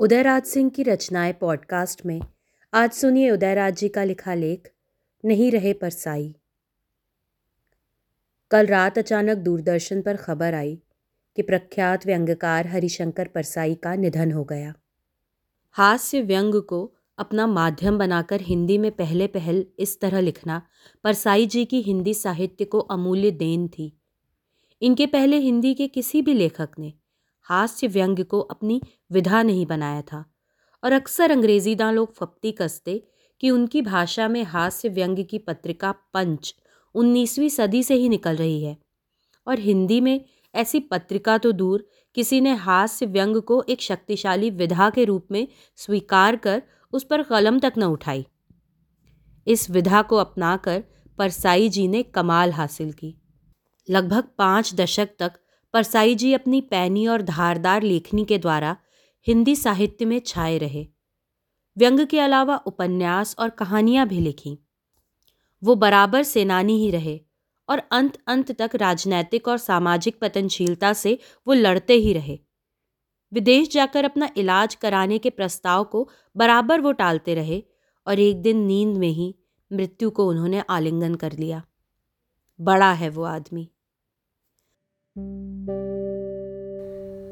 उदयराज सिंह की रचनाएँ पॉडकास्ट में। आज सुनिए उदयराज जी का लिखा लेख, नहीं रहे परसाई। कल रात अचानक दूरदर्शन पर खबर आई कि प्रख्यात व्यंग्यकार हरिशंकर परसाई का निधन हो गया। हास्य व्यंग को अपना माध्यम बनाकर हिंदी में पहले पहल इस तरह लिखना परसाई जी की हिंदी साहित्य को अमूल्य देन थी। इनके पहले हिंदी के किसी भी लेखक ने हास्य व्यंग्य को अपनी विधा नहीं बनाया था। और अक्सर अंग्रेजीदां लोग फप्ती कसते कि उनकी भाषा में हास्य व्यंग्य की पत्रिका पंच उन्नीसवीं सदी से ही निकल रही है। और हिंदी में ऐसी पत्रिका तो दूर किसी ने हास्य व्यंग को एक शक्तिशाली विधा के रूप में स्वीकार कर उस पर कलम तक न उठाई। इस विधा को अपनाकर परसाई जी ने कमाल हासिल की। लगभग पाँच दशक तक परसाई जी अपनी पैनी और धारदार लेखनी के द्वारा हिंदी साहित्य में छाए रहे। व्यंग के अलावा उपन्यास और कहानियाँ भी लिखीं। वो बराबर सेनानी ही रहे और अंत अंत तक राजनैतिक और सामाजिक पतनशीलता से वो लड़ते ही रहे। विदेश जाकर अपना इलाज कराने के प्रस्ताव को बराबर वो टालते रहे और एक दिन नींद में ही मृत्यु को उन्होंने आलिंगन कर लिया। बड़ा है वो आदमी।